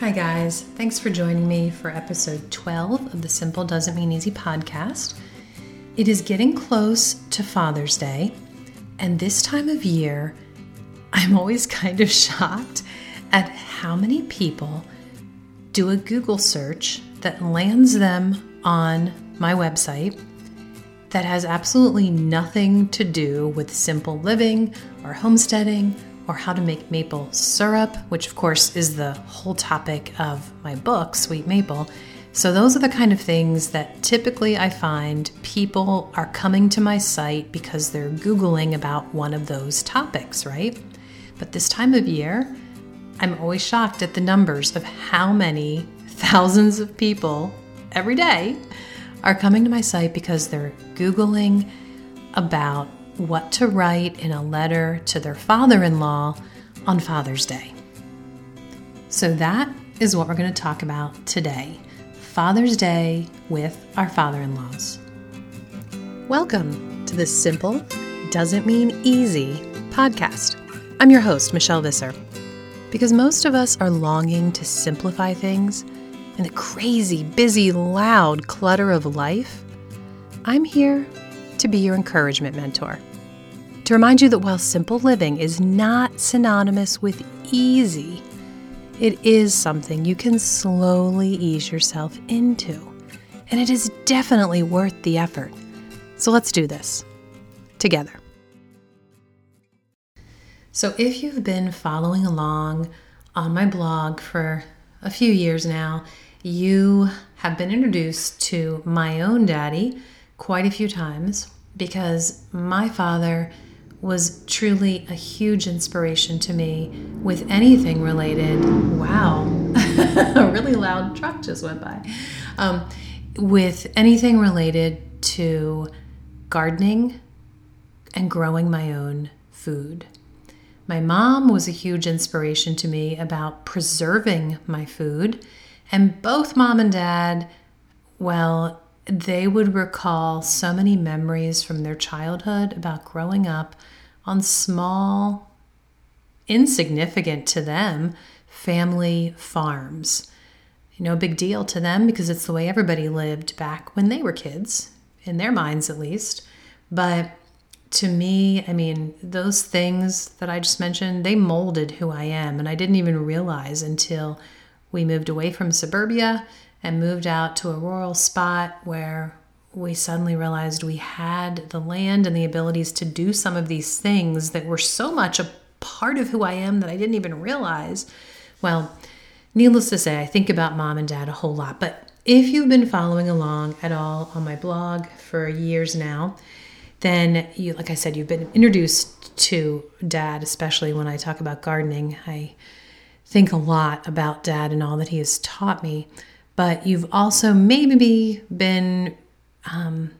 Hi, guys. Thanks for joining me for episode 12 of the Simple Doesn't Mean Easy podcast. It is getting close to Father's Day, and this time of year, I'm always kind of shocked at how many people do a Google search that lands them on my website that has absolutely nothing to do with simple living or homesteading or how to make maple syrup, which of course is the whole topic of my book, Sweet Maple. So, those are the kind of things that typically I find people are coming to my site because they're Googling about one of those topics, right? But this time of year, I'm always shocked at the numbers of how many thousands of people every day are coming to my site because they're Googling about what to write in a letter to their father in law on Father's Day. So, that is what we're going to talk about today Father's Day with our father in laws. Welcome to the Simple Doesn't Mean Easy podcast. I'm your host, Michelle Visser. Because most of us are longing to simplify things in the crazy, busy, loud clutter of life, I'm here to be your encouragement mentor to remind you that while simple living is not synonymous with easy, it is something you can slowly ease yourself into. And it is definitely worth the effort. So let's do this together. So, if you've been following along on my blog for a few years now, you have been introduced to my own daddy quite a few times because my father was truly a huge inspiration to me with anything related. Wow, a really loud truck just went by. Um, with anything related to gardening and growing my own food. My mom was a huge inspiration to me about preserving my food, and both mom and dad, well, they would recall so many memories from their childhood about growing up on small, insignificant to them family farms. No big deal to them because it's the way everybody lived back when they were kids, in their minds at least. But to me, I mean, those things that I just mentioned, they molded who I am. And I didn't even realize until we moved away from suburbia and moved out to a rural spot where we suddenly realized we had the land and the abilities to do some of these things that were so much a part of who I am that I didn't even realize. Well, needless to say, I think about mom and dad a whole lot. But if you've been following along at all on my blog for years now, then you, like I said, you've been introduced to dad, especially when I talk about gardening. I think a lot about dad and all that he has taught me. But you've also maybe been um,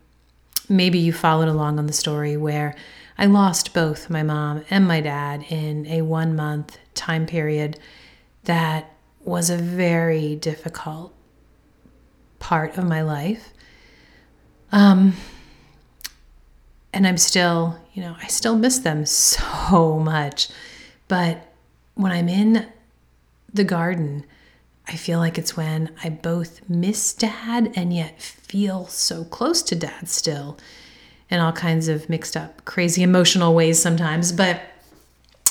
maybe you followed along on the story where I lost both my mom and my dad in a one month time period that was a very difficult part of my life. Um, and I'm still, you know, I still miss them so much. But when I'm in the garden, I feel like it's when I both miss dad and yet feel so close to dad still in all kinds of mixed up, crazy emotional ways sometimes. But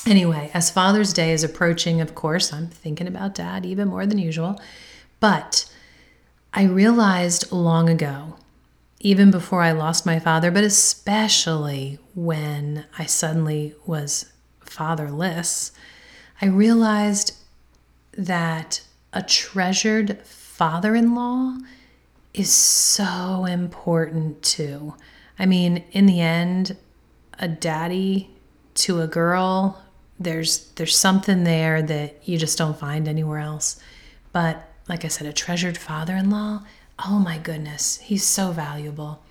anyway, as Father's Day is approaching, of course, I'm thinking about dad even more than usual. But I realized long ago, even before I lost my father, but especially when I suddenly was fatherless, I realized that a treasured father in law is so important too. I mean, in the end, a daddy to a girl, there's there's something there that you just don't find anywhere else. But like I said, a treasured father-in-law, oh my goodness, he's so valuable.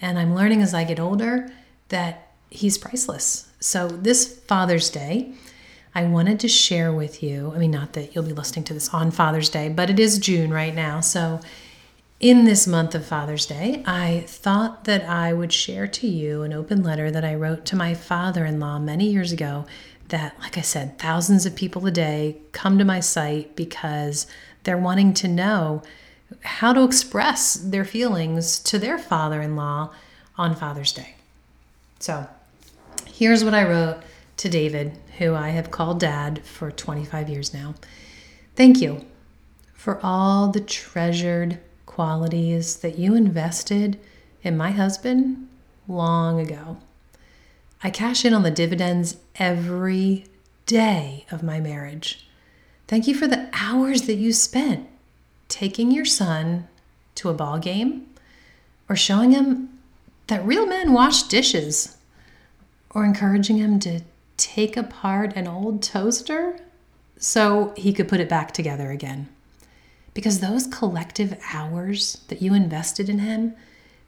And I'm learning as I get older that he's priceless. So this Father's Day, I wanted to share with you. I mean, not that you'll be listening to this on Father's Day, but it is June right now. So, in this month of Father's Day, I thought that I would share to you an open letter that I wrote to my father in law many years ago that, like I said, thousands of people a day come to my site because they're wanting to know how to express their feelings to their father in law on Father's Day. So here's what I wrote to David, who I have called dad for 25 years now. Thank you for all the treasured qualities that you invested in my husband long ago. I cash in on the dividends every day of my marriage. Thank you for the hours that you spent taking your son to a ball game or showing him that real men wash dishes or encouraging him to take apart an old toaster so he could put it back together again. Because those collective hours that you invested in him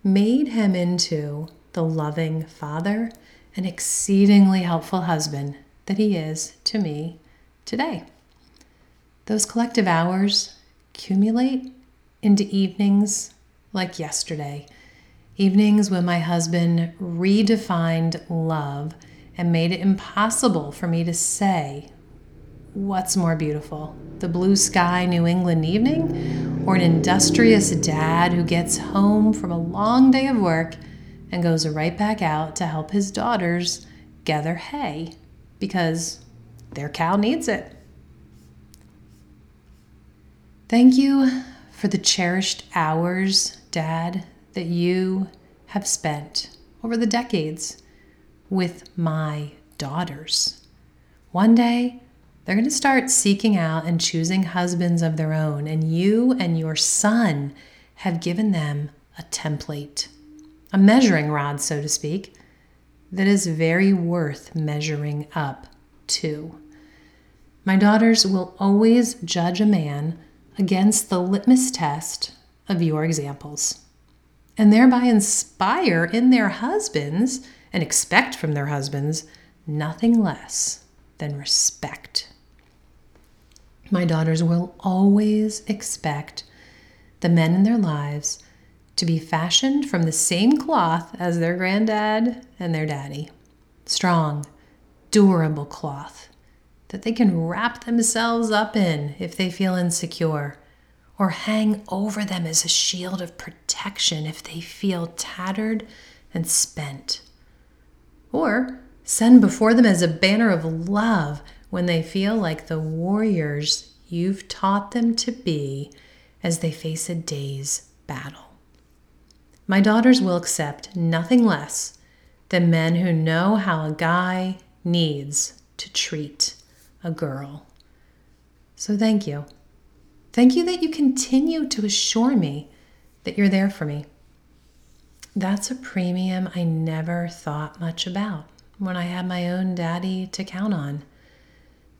made him into the loving father and exceedingly helpful husband that he is to me today. Those collective hours accumulate into evenings like yesterday. Evenings when my husband redefined love and made it impossible for me to say what's more beautiful, the blue sky New England evening, or an industrious dad who gets home from a long day of work and goes right back out to help his daughters gather hay because their cow needs it. Thank you for the cherished hours, Dad, that you have spent over the decades with my daughters. One day, they're going to start seeking out and choosing husbands of their own, and you and your son have given them a template, a measuring rod, so to speak, that is very worth measuring up to. My daughters will always judge a man against the litmus test of your examples, and thereby inspire in their husbands and expect from their husbands nothing less than respect. My daughters will always expect the men in their lives to be fashioned from the same cloth as their granddad and their daddy. Strong, durable cloth that they can wrap themselves up in if they feel insecure, or hang over them as a shield of protection if they feel tattered and spent, or send before them as a banner of love when they feel like the warriors you've taught them to be as they face a day's battle. My daughters will accept nothing less than men who know how a guy needs to treat a girl. So thank you. Thank you that you continue to assure me that you're there for me. That's a premium I never thought much about when I had my own daddy to count on.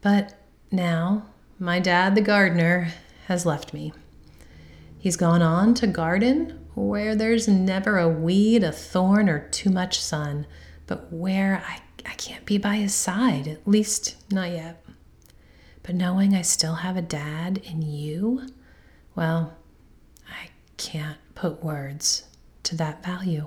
But now, my dad, the gardener, has left me. He's gone on to garden where there's never a weed, a thorn, or too much sun, but where I, I can't be by his side, at least not yet. But knowing I still have a dad in you, well, I can't put words to that value.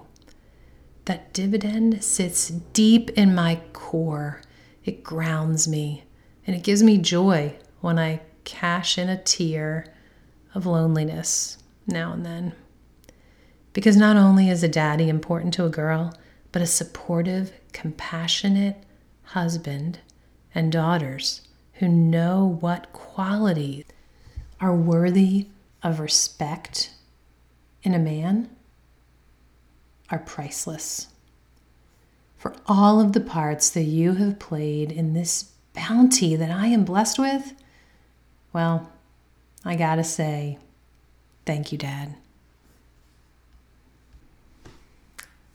That dividend sits deep in my core. It grounds me and it gives me joy when I cash in a tear of loneliness now and then. Because not only is a daddy important to a girl, but a supportive, compassionate husband and daughters who know what qualities are worthy of respect in a man are priceless. For all of the parts that you have played in this bounty that I am blessed with, well, I gotta say, thank you, Dad.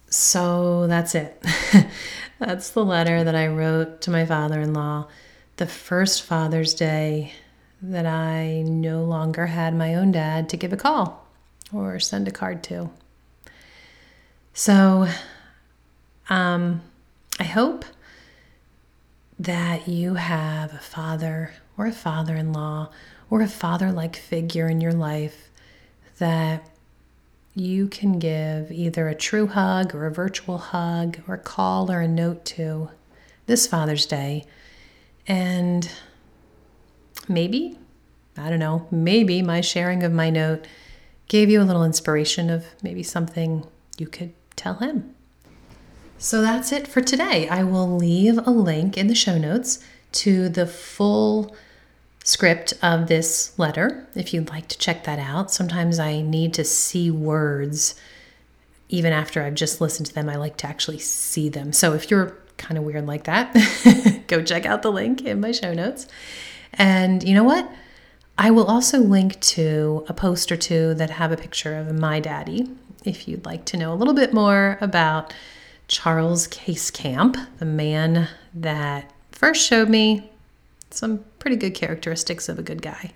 So that's it. that's the letter that I wrote to my father in law the first Father's Day that I no longer had my own dad to give a call or send a card to. So, um, I hope that you have a father or a father in law or a father like figure in your life that you can give either a true hug or a virtual hug or a call or a note to this Father's Day And maybe, I don't know, maybe my sharing of my note gave you a little inspiration of maybe something you could tell him. So that's it for today. I will leave a link in the show notes to the full script of this letter if you'd like to check that out. Sometimes I need to see words even after I've just listened to them. I like to actually see them. So if you're kind of weird like that, go check out the link in my show notes. And you know what? I will also link to a post or two that have a picture of my daddy if you'd like to know a little bit more about Charles Case Camp, the man that first showed me some pretty good characteristics of a good guy.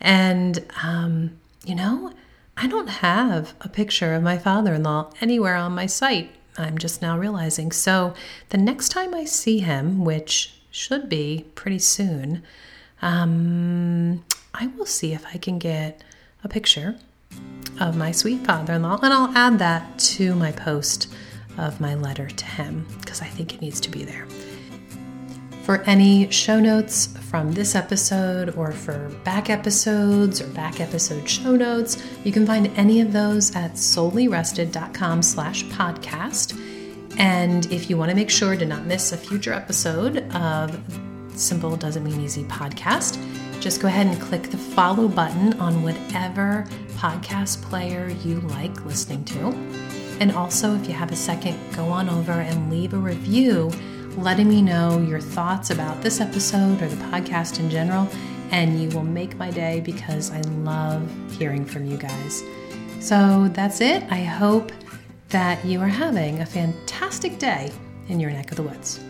And, um, you know, I don't have a picture of my father in law anywhere on my site. I'm just now realizing. So the next time I see him, which should be pretty soon, um, I will see if I can get a picture of my sweet father in law and I'll add that to my post of my letter to him because I think it needs to be there. For any show notes from this episode or for back episodes or back episode show notes, you can find any of those at soulyrested.com slash podcast. And if you want to make sure to not miss a future episode of Simple Doesn't Mean Easy podcast, just go ahead and click the follow button on whatever podcast player you like listening to. And also, if you have a second, go on over and leave a review letting me know your thoughts about this episode or the podcast in general, and you will make my day because I love hearing from you guys. So that's it. I hope that you are having a fantastic day in your neck of the woods.